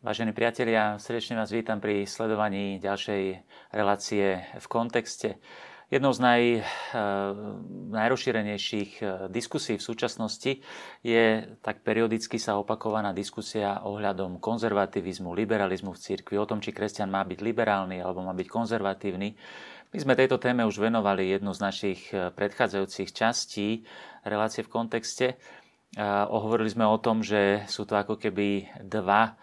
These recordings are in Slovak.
Vážení priatelia, srdečne vás vítam pri sledovaní ďalšej relácie v kontexte. Jednou z naj, eh, najrozšírenejších eh, diskusí v súčasnosti je tak periodicky sa opakovaná diskusia ohľadom konzervativizmu, liberalizmu v cirkvi, o tom, či kresťan má byť liberálny alebo má byť konzervatívny. My sme tejto téme už venovali jednu z našich eh, predchádzajúcich častí relácie v kontexte. Hovorili sme o tom, že sú to ako keby dva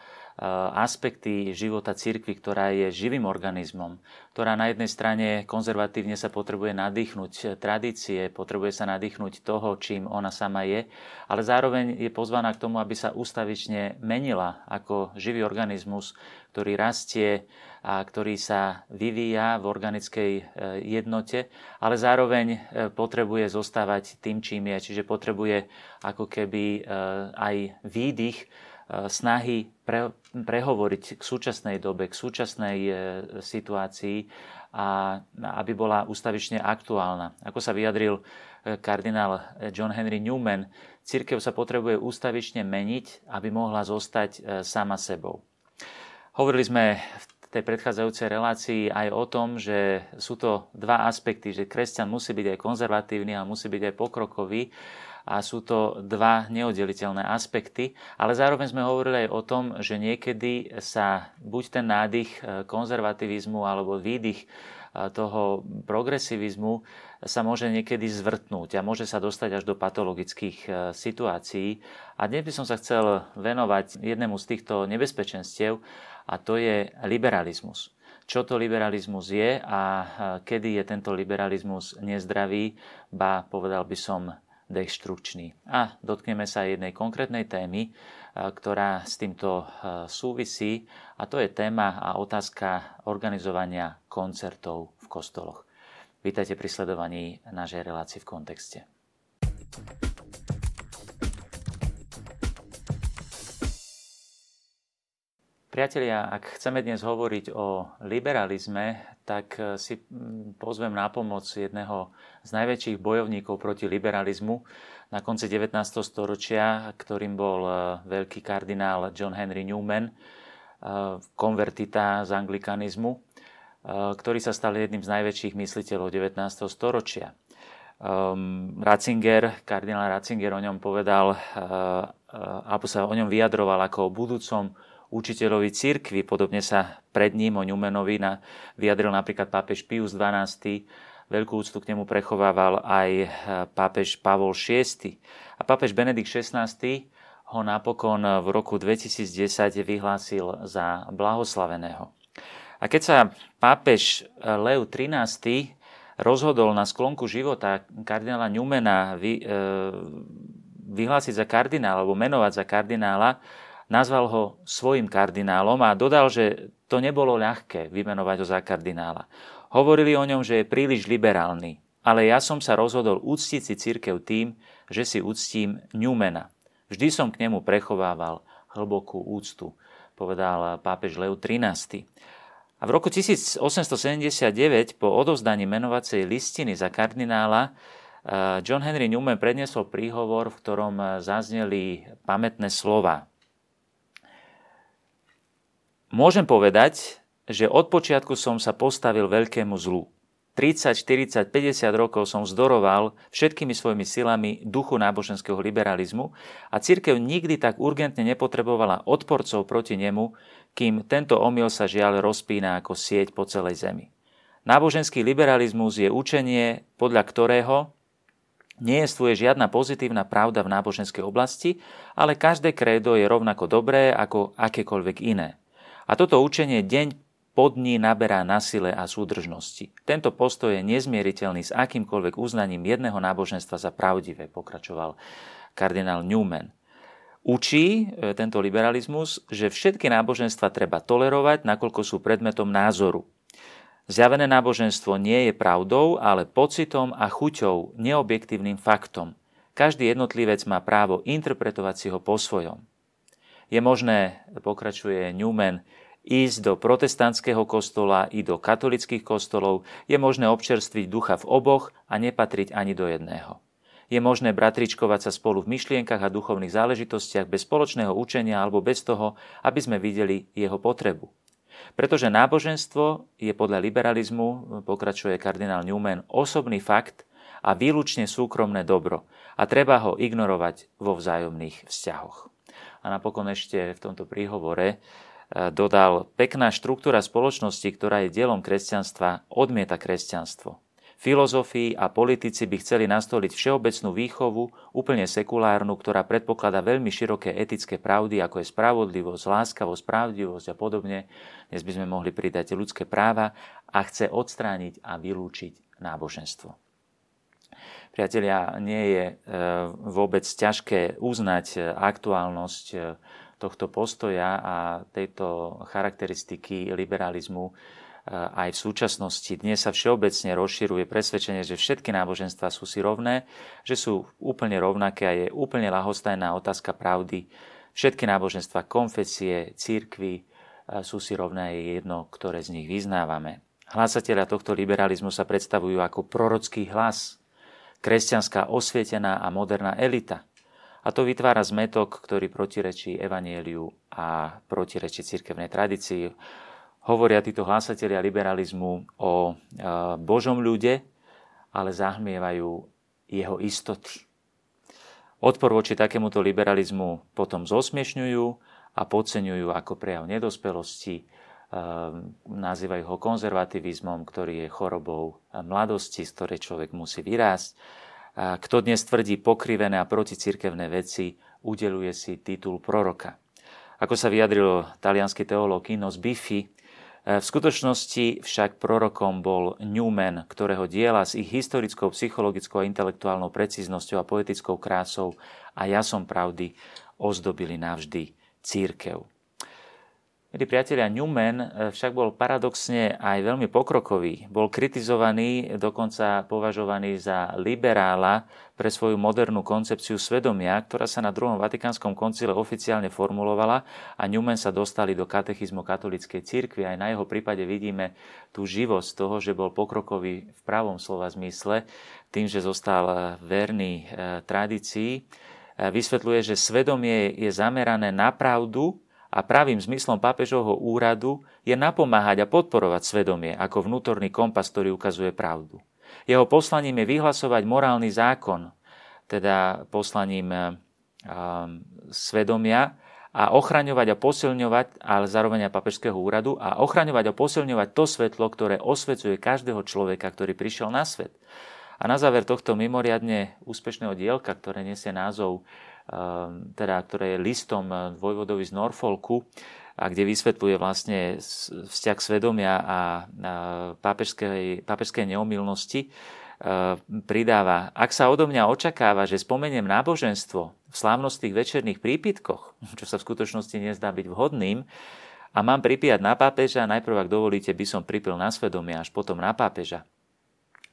aspekty života cirkvi, ktorá je živým organizmom, ktorá na jednej strane konzervatívne sa potrebuje nadýchnuť tradície, potrebuje sa nadýchnuť toho, čím ona sama je, ale zároveň je pozvaná k tomu, aby sa ustavične menila ako živý organizmus, ktorý rastie a ktorý sa vyvíja v organickej eh, jednote, ale zároveň eh, potrebuje zostávať tým, čím je. Čiže potrebuje ako keby aj výdych snahy pre, prehovoriť k súčasnej dobe, k súčasnej e, situácii a aby bola ustavične aktuálna. Ako sa vyjadril e, kardinál John Henry Newman, církev sa potrebuje ústavične meniť, aby mohla zostať sama sebou. Hovorili sme v tej predchádzajúcej relácii aj o tom, že sú to dva aspekty, že kresťan musí byť aj konzervatívny a musí byť aj pokrokový a sú to dva neoddeliteľné aspekty, ale zároveň sme hovorili aj o tom, že niekedy sa buď ten nádych e, konzervativizmu alebo výdych e, toho progresivizmu sa môže niekedy zvrtnúť a môže sa dostať až do patologických e, situácií. A dnes by som sa chcel venovať jednému z týchto nebezpečenstiev a to je liberalizmus čo to liberalizmus je a kedy je tento liberalizmus nezdravý, ba povedal by som deštrukčný. A dotkneme sa jednej konkrétnej témy, ktorá s týmto súvisí, a to je téma a otázka organizovania koncertov v kostoloch. Vítajte pri sledovaní našej relácie v kontexte. Priatelia, ak chceme dnes hovoriť o liberalizme, tak eh, si mm, pozvem na pomoc jedného z najväčších bojovníkov proti liberalizmu na konci 19. storočia, ktorým bol eh, veľký kardinál John Henry Newman, eh, konvertita z anglikanizmu, ktorý sa stal jedným z najväčších mysliteľov 19. storočia. Ehm, Ratzinger, kardinál Ratzinger o ňom povedal, alebo sa o ňom vyjadroval ako o budúcom učiteľovi cirkvi. Podobne sa pred ním o Newmanovi na, vyjadril napríklad pápež Pius XII. Veľkú úctu k nemu prechovával aj eh, pápež Pavol VI. A pápež Benedikt XVI ho napokon v roku 2010 vyhlásil za blahoslaveného. A keď sa pápež eh, Leo XIII rozhodol na sklonku života kardinála Newmana vy, e, vyhlásiť za kardinála alebo menovať za kardinála, nazval ho svojim kardinálom a dodal, že to nebolo ľahké vymenovať ho za kardinála. Hovorili o ňom, že je príliš liberálny, ale ja som sa rozhodol úctiť si církev tým, že si úctím Newmana. Vždy som k nemu prechovával hlbokú úctu, povedal pápež Leo XIII. A v roku 1879 po odovzdaní menovacej listiny za kardinála eh, John Henry Newman predniesol príhovor, v ktorom zazneli pamätné slova. Môžem povedať, že od počiatku som sa postavil veľkému zlu. 30, 40, 50 rokov som vzdoroval všetkými svojimi silami duchu náboženského liberalizmu a církev nikdy tak urgentne nepotrebovala odporcov proti nemu, kým tento omyl sa žiaľ rozpína ako sieť po celej zemi. Náboženský liberalizmus je učenie, podľa ktorého nie je žiadna pozitívna pravda v náboženskej oblasti, ale každé krédo je rovnako dobré ako akékoľvek iné. A toto učenie deň po dní naberá na sile a súdržnosti. Tento postoj je nezmieriteľný s akýmkoľvek uznaním jedného náboženstva za pravdivé, pokračoval kardinál Newman. Učí e, tento liberalizmus, že všetky náboženstva treba tolerovať, nakoľko sú predmetom názoru. Zjavené náboženstvo nie je pravdou, ale pocitom a chuťou, neobjektívnym faktom. Každý jednotlivec má právo interpretovať si ho po svojom. Je možné, pokračuje Newman, ísť do protestantského kostola i do katolických kostolov, je možné občerstviť ducha v oboch a nepatriť ani do jedného. Je možné bratričkovať sa spolu v myšlienkach a duchovných záležitostiach bez spoločného učenia alebo bez toho, aby sme videli jeho potrebu. Pretože náboženstvo je podľa liberalizmu, pokračuje kardinál Newman, osobný fakt a výlučne súkromné dobro a treba ho ignorovať vo vzájomných vzťahoch. A napokon ešte v tomto príhovore e, dodal, pekná štruktúra spoločnosti, ktorá je dielom kresťanstva, odmieta kresťanstvo. Filozofii a politici by chceli nastoliť všeobecnú výchovu, úplne sekulárnu, ktorá predpokladá veľmi široké etické pravdy, ako je spravodlivosť, láskavosť, pravdivosť a podobne. Dnes by sme mohli pridať ľudské práva a chce odstrániť a vylúčiť náboženstvo. Priatelia, nie je e, vôbec ťažké uznať e, aktuálnosť e, tohto postoja a tejto charakteristiky liberalizmu aj v súčasnosti. Dnes sa všeobecne rozširuje presvedčenie, že všetky náboženstva sú si rovné, že sú úplne rovnaké a je úplne lahostajná otázka pravdy. Všetky náboženstva, konfesie, církvy sú si rovné, je jedno, ktoré z nich vyznávame. Hlásatelia tohto liberalizmu sa predstavujú ako prorocký hlas, kresťanská osvietená a moderná elita. A to vytvára zmetok, ktorý protirečí evanieliu a protirečí cirkevnej tradícii hovoria títo hlásatelia liberalizmu o e, Božom ľude, ale zahmievajú jeho istoty. Odpor voči takémuto liberalizmu potom zosmiešňujú a podceňujú ako prejav nedospelosti, nazývajú ho konzervativizmom, ktorý je chorobou mladosti, z ktorej človek musí vyrásť. Kto dnes tvrdí pokrivené a proticirkevné veci, udeluje si titul proroka. Ako sa vyjadril talianský teológ Inos Biffi, v skutočnosti však prorokom bol Newman, ktorého diela s ich historickou, psychologickou a intelektuálnou precíznosťou a poetickou krásou a jasom pravdy ozdobili navždy církev. Milí priatelia, Newman eh, však bol paradoxne aj veľmi pokrokový. Bol kritizovaný, dokonca považovaný za liberála pre svoju modernú koncepciu svedomia, ktorá sa na druhom Vatikánskom koncile oficiálne formulovala a Newman sa dostali do katechizmu katolíckej cirkvi. Aj na jeho prípade vidíme tú živosť toho, že bol pokrokový v pravom slova zmysle, tým, že zostal eh, verný eh, tradícii. Vysvetľuje, že svedomie je zamerané na pravdu, a pravým zmyslom pápežovho úradu je napomáhať a podporovať svedomie ako vnútorný kompas, ktorý ukazuje pravdu. Jeho poslaním je vyhlasovať morálny zákon, teda poslaním um, svedomia a ochraňovať a posilňovať, ale zároveň aj papežského úradu a ochraňovať a posilňovať to svetlo, ktoré osvecuje každého človeka, ktorý prišiel na svet. A na záver tohto mimoriadne úspešného dielka, ktoré nesie názov Ehm, teda, ktoré je listom eh, Vojvodovi z Norfolku, a kde vysvetľuje vlastne vzťah svedomia a pápežskej, pápežskej neomilnosti, eh, pridáva, ak sa odo mňa očakáva, že spomeniem náboženstvo v slávnostných večerných prípitkoch, čo sa v skutočnosti nezdá byť vhodným, a mám pripíjať na pápeža, najprv, ak dovolíte, by som pripil na svedomie, až potom na pápeža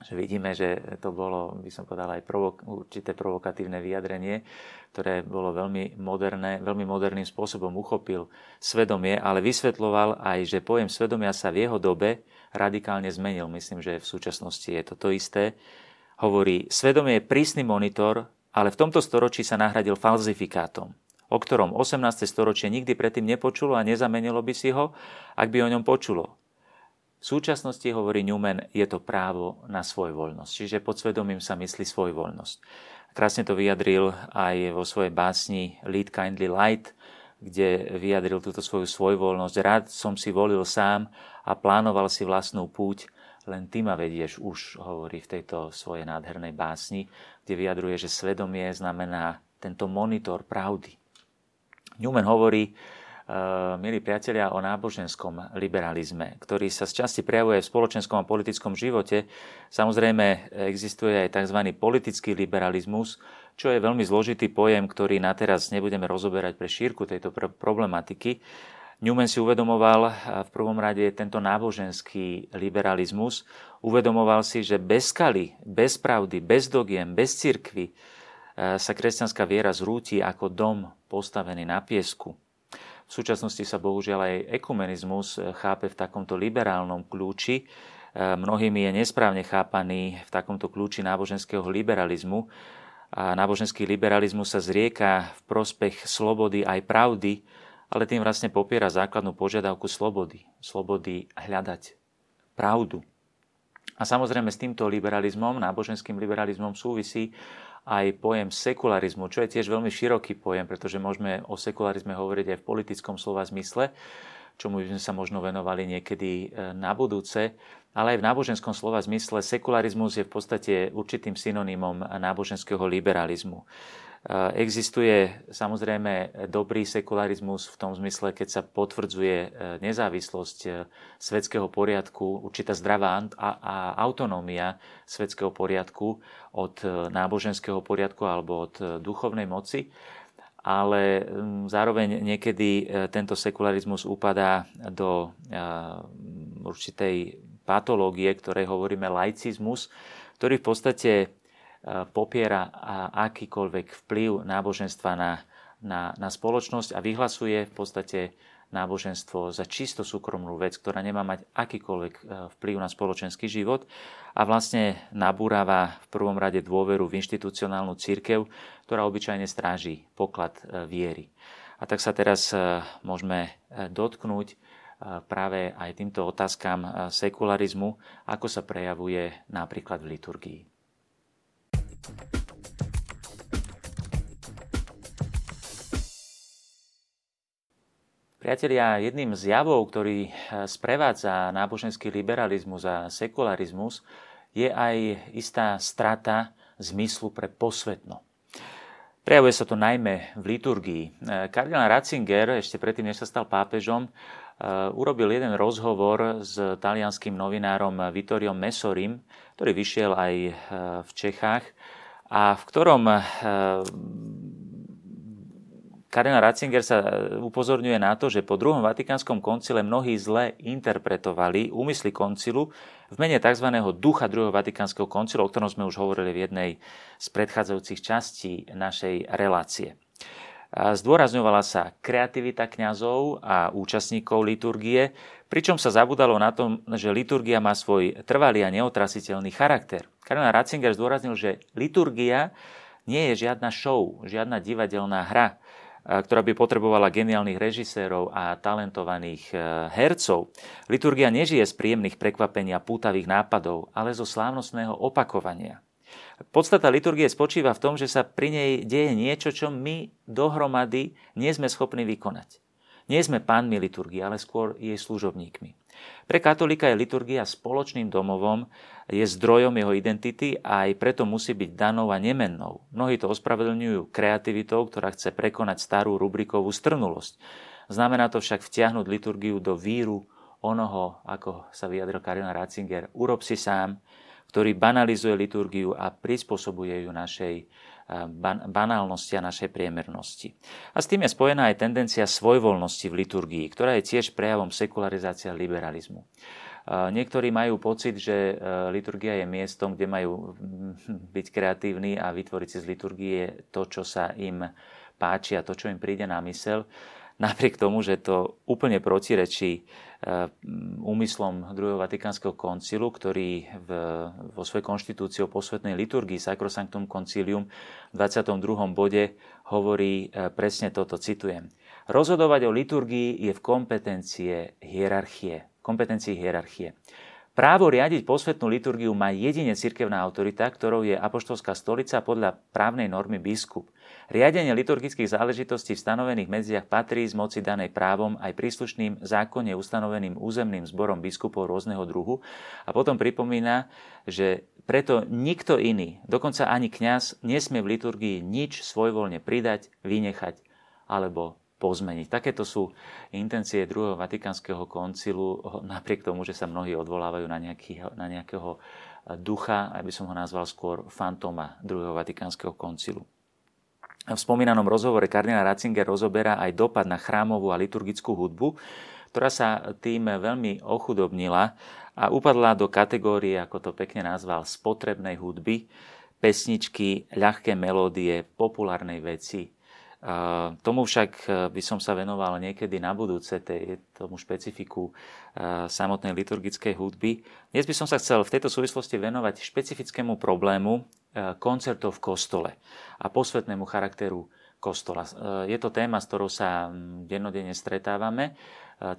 že vidíme, že to bolo, by som povedal, aj provok- určité provokatívne vyjadrenie, ktoré bolo veľmi moderné, veľmi moderným spôsobom uchopil svedomie, ale vysvetloval aj, že pojem svedomia sa v jeho dobe radikálne zmenil. Myslím, že v súčasnosti je to to isté. Hovorí, svedomie je prísny monitor, ale v tomto storočí sa nahradil falzifikátom, o ktorom 18. storočie nikdy predtým nepočulo a nezamenilo by si ho, ak by o ňom počulo. V súčasnosti, hovorí Newman, je to právo na svojvoľnosť. Čiže pod svedomím sa myslí svojvoľnosť. Krásne to vyjadril aj vo svojej básni Lead Kindly Light, kde vyjadril túto svoju svojvoľnosť. Rád som si volil sám a plánoval si vlastnú púť, len ty ma vedieš už, hovorí v tejto svojej nádhernej básni, kde vyjadruje, že svedomie znamená tento monitor pravdy. Newman hovorí, milí priatelia, o náboženskom liberalizme, ktorý sa z časti prejavuje v spoločenskom a politickom živote. Samozrejme, existuje aj tzv. politický liberalizmus, čo je veľmi zložitý pojem, ktorý na teraz nebudeme rozoberať pre šírku tejto problematiky. Newman si uvedomoval v prvom rade tento náboženský liberalizmus. Uvedomoval si, že bez skaly, bez pravdy, bez dogiem, bez cirkvy eh, sa kresťanská viera zrúti ako dom postavený na piesku. V súčasnosti sa bohužiaľ aj ekumenizmus eh, chápe v takomto liberálnom kľúči. Eh, mnohými je nesprávne chápaný v takomto kľúči náboženského liberalizmu. A náboženský liberalizmus sa zrieka v prospech slobody aj pravdy, ale tým vlastne popiera základnú požiadavku slobody. Slobody hľadať pravdu. A samozrejme s týmto liberalizmom, náboženským liberalizmom súvisí aj pojem sekularizmu, čo je tiež veľmi široký pojem, pretože môžeme o sekularizme hovoriť aj v politickom slova zmysle, čomu by sme sa možno venovali niekedy e, na budúce. Ale aj v náboženskom slova zmysle sekularizmus je v podstate určitým synonymom náboženského liberalizmu. Existuje samozrejme dobrý sekularizmus v tom zmysle, keď sa potvrdzuje eh, nezávislosť eh, svetského poriadku, určitá zdravá a autonómia svetského poriadku od náboženského poriadku alebo od duchovnej moci. Ale zároveň niekedy tento sekularizmus upadá do určitej patológie, ktorej hovoríme laicizmus, ktorý v podstate popiera akýkoľvek vplyv náboženstva na, na, na spoločnosť a vyhlasuje v podstate náboženstvo za čisto súkromnú vec, ktorá nemá mať akýkoľvek e, vplyv na spoločenský život a vlastne nabúrava v prvom rade dôveru v inštitucionálnu církev, ktorá obyčajne stráži poklad e, viery. A tak sa teraz e, môžeme dotknúť práve aj týmto otázkam sekularizmu, ako sa prejavuje napríklad v liturgii. Priatelia, jedným z javov, ktorý eh, sprevádza náboženský liberalizmus a sekularizmus, je aj istá strata zmyslu pre posvetno. Prejavuje sa to najmä v liturgii. Eh, kardinál Ratzinger, ešte predtým, než sa stal pápežom, urobil jeden rozhovor s talianským novinárom Vittoriom Mesorim, ktorý vyšiel aj v Čechách a v ktorom Kardinál Ratzinger sa upozorňuje na to, že po druhom Vatikánskom koncile mnohí zle interpretovali úmysly koncilu v mene tzv. ducha druhého Vatikánskeho koncilu, o ktorom sme už hovorili v jednej z predchádzajúcich častí našej relácie. Zdôrazňovala sa kreativita kňazov a účastníkov liturgie, pričom sa zabudalo na tom, že liturgia má svoj trvalý a neotrasiteľný charakter. Kardinál Ratzinger zdôraznil, že liturgia nie je žiadna show, žiadna divadelná hra, ktorá by potrebovala geniálnych režisérov a talentovaných e, hercov. Liturgia nežije z príjemných prekvapení a pútavých nápadov, ale zo slávnostného opakovania. Podstata liturgie spočíva v tom, že sa pri nej deje niečo, čo my dohromady nie sme schopní vykonať. Nie sme pánmi liturgie, ale skôr jej služobníkmi. Pre katolíka je liturgia spoločným domovom, je zdrojom jeho identity a aj preto musí byť danou a nemennou. Mnohí to ospravedlňujú kreativitou, ktorá chce prekonať starú rubrikovú strnulosť. Znamená to však vtiahnuť liturgiu do víru onoho, ako sa vyjadril Karina Ratzinger, urob si sám, ktorý banalizuje liturgiu a prispôsobuje ju našej banálnosti a našej priemernosti. A s tým je spojená aj tendencia svojvoľnosti v liturgii, ktorá je tiež prejavom sekularizácia liberalizmu. Niektorí majú pocit, že e, liturgia je miestom, kde majú byť kreatívni a vytvoriť si z liturgie to, čo sa im páči a to, čo im príde na mysel napriek tomu, že to úplne protirečí eh, úmyslom druhého Vatikánskeho koncilu, ktorý v, vo svojej konštitúcii o posvetnej liturgii Sacrosanctum Concilium v 22. bode hovorí eh, presne toto, citujem. Rozhodovať o liturgii je v kompetencie hierarchie. Kompetencii hierarchie. Právo riadiť posvetnú liturgiu má jedine cirkevná autorita, ktorou je Apoštolská stolica podľa právnej normy biskup. Riadenie liturgických záležitostí v stanovených medziach patrí z moci danej právom aj príslušným zákonne ustanoveným územným zborom biskupov rôzneho druhu a potom pripomína, že preto nikto iný, dokonca ani kňaz, nesmie v liturgii nič svojvoľne pridať, vynechať alebo pozmeniť. Takéto sú intencie druhého Vatikánskeho koncilu, napriek tomu, že sa mnohí odvolávajú na, nejaký, na nejakého ducha, aby som ho nazval skôr fantoma druhého Vatikánskeho koncilu. V spomínanom rozhovore kardinál Ratzinger rozoberá aj dopad na chrámovú a liturgickú hudbu, ktorá sa tým veľmi ochudobnila a upadla do kategórie, ako to pekne nazval, spotrebnej hudby, pesničky, ľahké melódie, populárnej veci, Tomu však by som sa venoval niekedy na budúce, tej, tomu špecifiku samotnej liturgickej hudby. Dnes by som sa chcel v tejto súvislosti venovať špecifickému problému koncertov v kostole a posvetnému charakteru kostola. Je to téma, s ktorou sa dennodenne stretávame.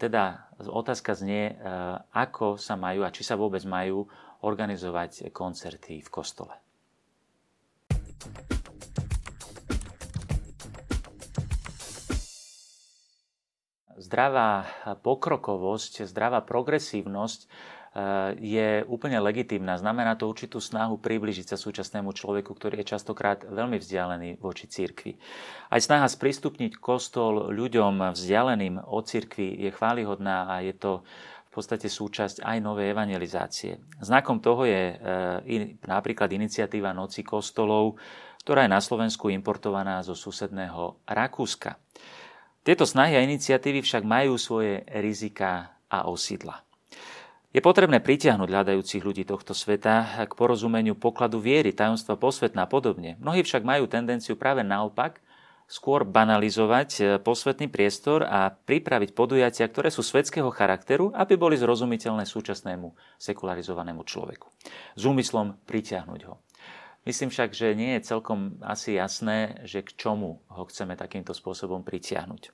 Teda otázka znie, ako sa majú a či sa vôbec majú organizovať koncerty v kostole. Zdravá pokrokovosť, zdravá progresívnosť eh, je úplne legitímna. Znamená to určitú snahu približiť sa súčasnému človeku, ktorý je častokrát veľmi vzdialený voči cirkvi. Aj snaha sprístupniť kostol ľuďom vzdialeným od cirkvi je chválihodná a je to v podstate súčasť aj novej evangelizácie. Znakom toho je eh, napríklad iniciatíva Noci kostolov, ktorá je na Slovensku importovaná zo susedného Rakúska. Tieto snahy a iniciatívy však majú svoje rizika a osídla. Je potrebné pritiahnuť hľadajúcich ľudí tohto sveta k porozumeniu pokladu viery, tajomstva posvetná a podobne. Mnohí však majú tendenciu práve naopak skôr banalizovať e, posvetný priestor a pripraviť podujatia, ktoré sú svetského charakteru, aby boli zrozumiteľné súčasnému sekularizovanému človeku. S úmyslom pritiahnuť ho. Myslím však, že nie je celkom asi jasné, že k čomu ho chceme takýmto spôsobom pritiahnuť. E,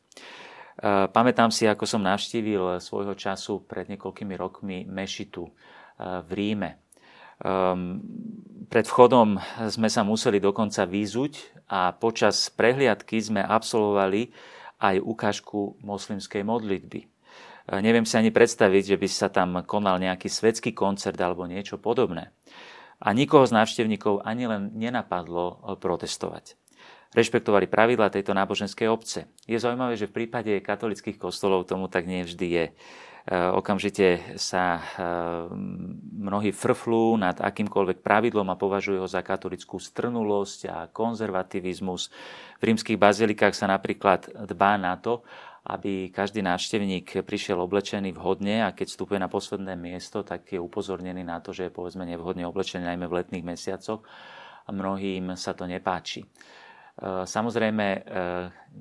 pamätám si, ako som navštívil svojho času pred niekoľkými rokmi Mešitu e, v Ríme. Ehm, pred vchodom sme sa museli dokonca výzuť a počas prehliadky sme absolvovali aj ukážku moslimskej modlitby. E, neviem si ani predstaviť, že by sa tam konal nejaký svetský koncert alebo niečo podobné a nikoho z návštevníkov ani len nenapadlo eh, protestovať. Rešpektovali pravidla tejto náboženskej obce. Je zaujímavé, že v prípade katolických kostolov tomu tak nie vždy je. Eh, okamžite sa eh, mnohí frflú nad akýmkoľvek pravidlom a považujú ho za katolickú strnulosť a konzervativizmus. V rímskych bazilikách sa napríklad dbá na to, aby každý návštevník prišiel oblečený vhodne a keď vstupuje na posledné miesto, tak je upozornený na to, že je povedzme nevhodne oblečený najmä v letných mesiacoch a mnohým sa to nepáči. E, samozrejme, e,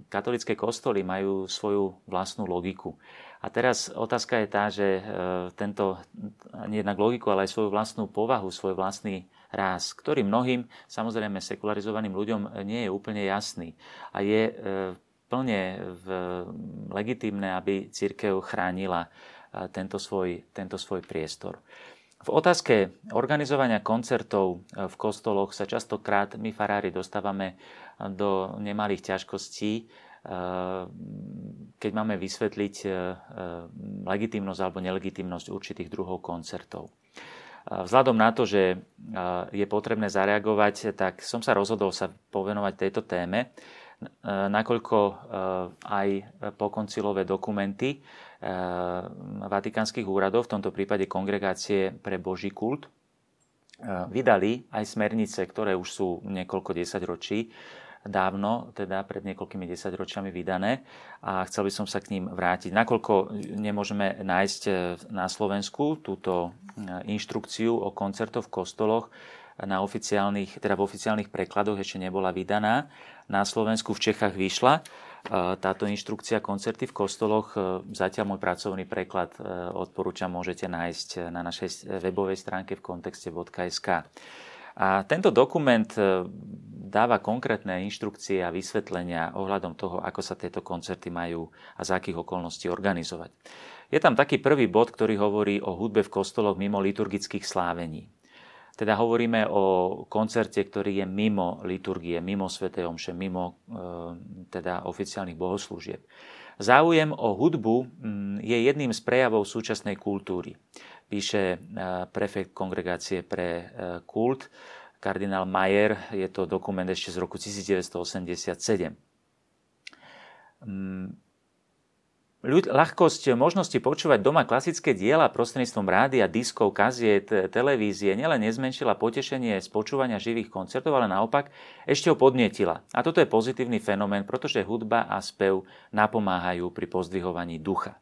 katolické kostoly majú svoju vlastnú logiku. A teraz otázka je tá, že e, tento, jednak logiku, ale aj svoju vlastnú povahu, svoj vlastný ráz, ktorý mnohým, samozrejme sekularizovaným ľuďom, nie je úplne jasný. A je plne v, legitimné, aby církev chránila tento svoj, tento svoj priestor. V otázke organizovania koncertov v kostoloch sa častokrát my farári dostávame do nemalých ťažkostí, keď máme vysvetliť legitimnosť alebo nelegitimnosť určitých druhov koncertov. Vzhľadom na to, že je potrebné zareagovať, tak som sa rozhodol sa povenovať tejto téme nakoľko eh, aj pokoncilové dokumenty eh, vatikánskych úradov, v tomto prípade Kongregácie pre Boží kult, eh, vydali aj smernice, ktoré už sú niekoľko desaťročí dávno, teda pred niekoľkými desaťročiami vydané a chcel by som sa k ním vrátiť. Nakoľko nemôžeme nájsť na Slovensku túto inštrukciu o koncertoch v kostoloch, na oficiálnych, teda v oficiálnych prekladoch ešte nebola vydaná. Na Slovensku v Čechách vyšla e, táto inštrukcia koncerty v kostoloch. E, zatiaľ môj pracovný preklad e, odporúčam, môžete nájsť na našej webovej stránke v kontexte.sk. A tento dokument dáva konkrétne inštrukcie a vysvetlenia ohľadom toho, ako sa tieto koncerty majú a za akých okolností organizovať. Je tam taký prvý bod, ktorý hovorí o hudbe v kostoloch mimo liturgických slávení. Teda hovoríme o koncerte, ktorý je mimo liturgie, mimo Sv. Omše, mimo e, teda oficiálnych bohoslúžieb. Záujem o hudbu mm, je jedným z prejavov súčasnej kultúry, píše e, prefekt kongregácie pre e, kult, kardinál Mayer, je to dokument ešte z roku 1987 ľud, ľahkosť možnosti počúvať doma klasické diela prostredníctvom rádia, diskov, kaziet, televízie nielen nezmenšila potešenie z počúvania živých koncertov, ale naopak ešte ho podnietila. A toto je pozitívny fenomén, pretože hudba a spev napomáhajú pri pozdvihovaní ducha.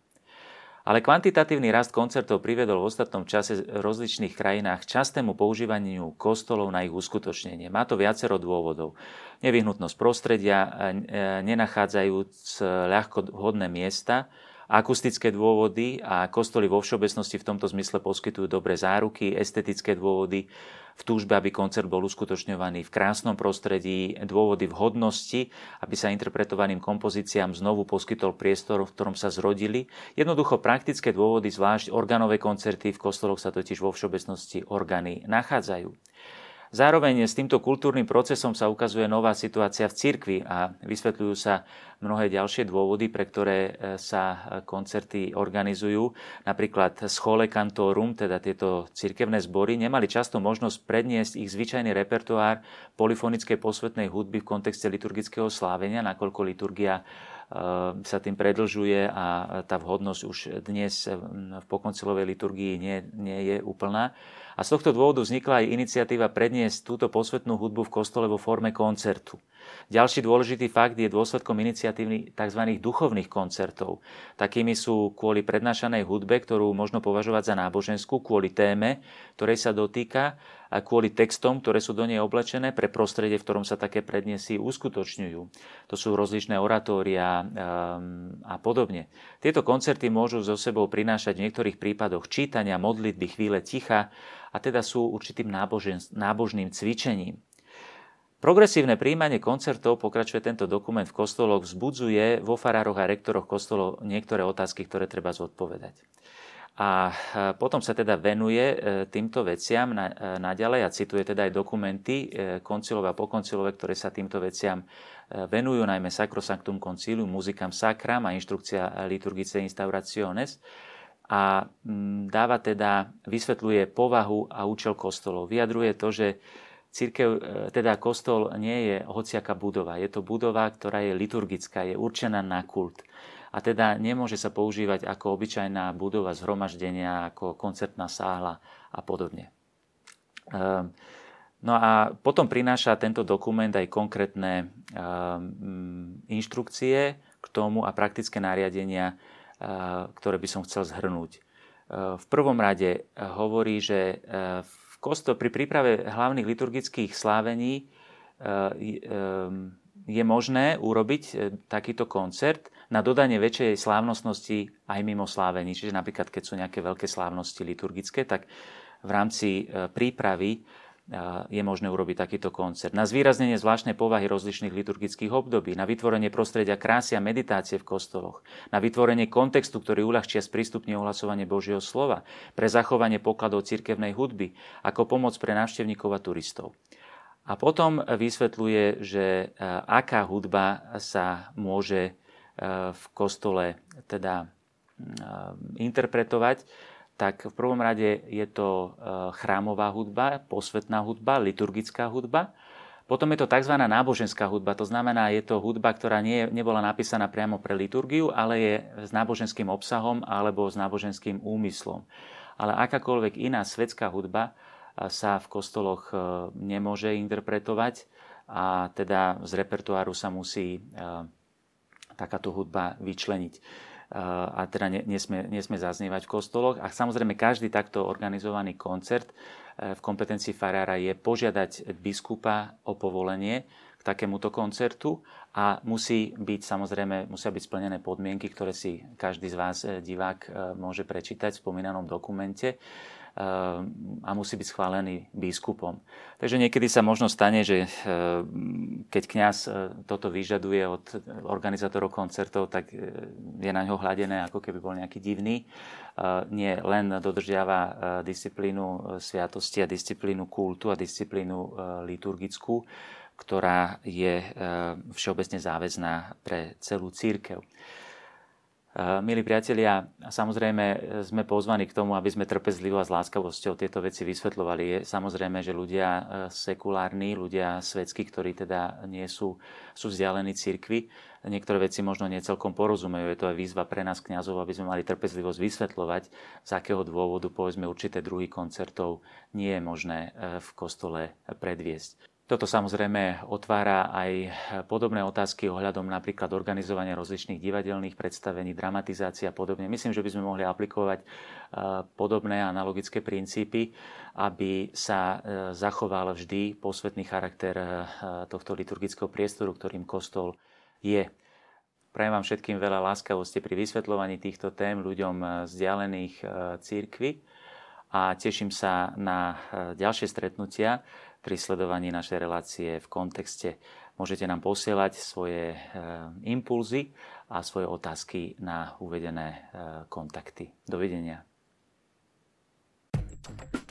Ale kvantitatívny rast koncertov privedol v ostatnom čase v rozličných krajinách častému používaniu kostolov na ich uskutočnenie. Má to viacero dôvodov. Nevyhnutnosť prostredia, nenachádzajúc ľahko vhodné miesta, akustické dôvody a kostoly vo všeobecnosti v tomto zmysle poskytujú dobré záruky, estetické dôvody v túžbe, aby koncert bol uskutočňovaný v krásnom prostredí, dôvody vhodnosti, aby sa interpretovaným kompozíciám znovu poskytol priestor, v ktorom sa zrodili. Jednoducho praktické dôvody, zvlášť organové koncerty, v kostoloch sa totiž vo všeobecnosti orgány nachádzajú. Zároveň s týmto kultúrnym procesom sa ukazuje nová situácia v cirkvi a vysvetľujú sa mnohé ďalšie dôvody, pre ktoré e, sa koncerty organizujú. Napríklad schole cantorum, teda tieto cirkevné zbory, nemali často možnosť predniesť ich zvyčajný repertoár polifonickej posvetnej hudby v kontexte liturgického slávenia, nakoľko liturgia e, sa tým predlžuje a tá vhodnosť už dnes v pokoncilovej liturgii nie, nie je úplná. A z tohto dôvodu vznikla aj iniciatíva predniesť túto posvetnú hudbu v kostole vo forme koncertu. Ďalší dôležitý fakt je dôsledkom iniciatívy tzv. duchovných koncertov. Takými sú kvôli prednášanej hudbe, ktorú možno považovať za náboženskú, kvôli téme, ktorej sa dotýka, a kvôli textom, ktoré sú do nej oblečené, pre prostredie, v ktorom sa také predniesy uskutočňujú. To sú rozličné oratória um, a podobne. Tieto koncerty môžu so sebou prinášať v niektorých prípadoch čítania, modlitby, chvíle ticha a teda sú určitým nábožen, nábožným cvičením. Progresívne príjmanie koncertov, pokračuje tento dokument v kostoloch, vzbudzuje vo farároch a rektoroch kostolov niektoré otázky, ktoré treba zodpovedať. A potom sa teda venuje e, týmto veciam e, naďalej a cituje teda aj dokumenty e, koncilové a pokoncilové, ktoré sa týmto veciam venujú, najmä Sacrosanctum Concilium, Musicam Sacram a Inštrukcia Liturgice Instaurationes a dáva teda, vysvetľuje povahu a účel kostolov. Vyjadruje to, že Církev, teda kostol nie je hociaká budova. Je to budova, ktorá je liturgická, je určená na kult a teda nemôže sa používať ako obyčajná budova zhromaždenia, ako koncertná sála a podobne. Ehm, no a potom prináša tento dokument aj konkrétne ehm, inštrukcie k tomu a praktické nariadenia, ktoré by som chcel zhrnúť. V prvom rade hovorí, že v kostol, pri príprave hlavných liturgických slávení je možné urobiť takýto koncert na dodanie väčšej slávnostnosti aj mimo slávení. Čiže napríklad, keď sú nejaké veľké slávnosti liturgické, tak v rámci e, prípravy e, je možné urobiť takýto koncert. Na zvýraznenie zvláštnej povahy rozličných liturgických období, na vytvorenie prostredia krásy a meditácie v kostoloch, na vytvorenie kontextu, ktorý uľahčia sprístupne ohlasovanie Božieho slova, pre zachovanie pokladov cirkevnej hudby, ako pomoc pre návštevníkov a turistov. A potom vysvetľuje, že e, aká hudba sa môže v kostole teda mm, interpretovať, tak v prvom rade je to e, chrámová hudba, posvetná hudba, liturgická hudba. Potom je to tzv. náboženská hudba, to znamená, je to hudba, ktorá nie, nebola napísaná priamo pre liturgiu, ale je s náboženským obsahom alebo s náboženským úmyslom. Ale akákoľvek iná svetská hudba e, sa v kostoloch e, nemôže interpretovať a teda z repertoáru sa musí takáto hudba vyčleniť a teda nesmie, nesmie zaznievať v kostoloch. A samozrejme každý takto organizovaný koncert e, v kompetencii farára je požiadať biskupa o povolenie k takémuto koncertu a musí byť samozrejme, musia byť splnené podmienky, ktoré si každý z vás, e, divák, e, môže prečítať v spomínanom dokumente a musí byť schválený biskupom. Takže niekedy sa možno stane, že e, keď kňaz e, toto vyžaduje od organizátorov koncertov, tak e, je na ňo hladené, ako keby bol nejaký divný. Nie len dodržiava disciplínu sviatosti a disciplínu kultu a disciplínu liturgickú, ktorá je všeobecne záväzná pre celú církev. Milí priatelia, samozrejme sme pozvaní k tomu, aby sme trpezlivo a s láskavosťou tieto veci vysvetľovali. Je samozrejme, že ľudia e, sekulárni, ľudia svetskí, ktorí teda nie sú, sú vzdialení cirkvi, niektoré veci možno necelkom porozumejú. Je to aj výzva pre nás kňazov, aby sme mali trpezlivosť vysvetľovať, z akého dôvodu povedzme určité druhy koncertov nie je možné v kostole predviesť. Toto samozrejme otvára aj podobné otázky ohľadom napríklad organizovania rozličných divadelných predstavení, dramatizácie a podobne. Myslím, že by sme mohli aplikovať e, podobné analogické princípy, aby sa e, zachoval vždy posvetný charakter e, tohto liturgického priestoru, ktorým kostol je. Prajem vám všetkým veľa láskavosti pri vysvetľovaní týchto tém ľuďom vzdialených církvy a teším sa na ďalšie stretnutia pri sledovaní našej relácie v kontexte. Môžete nám posielať svoje e, impulzy a svoje otázky na uvedené e, kontakty. Dovidenia. thank you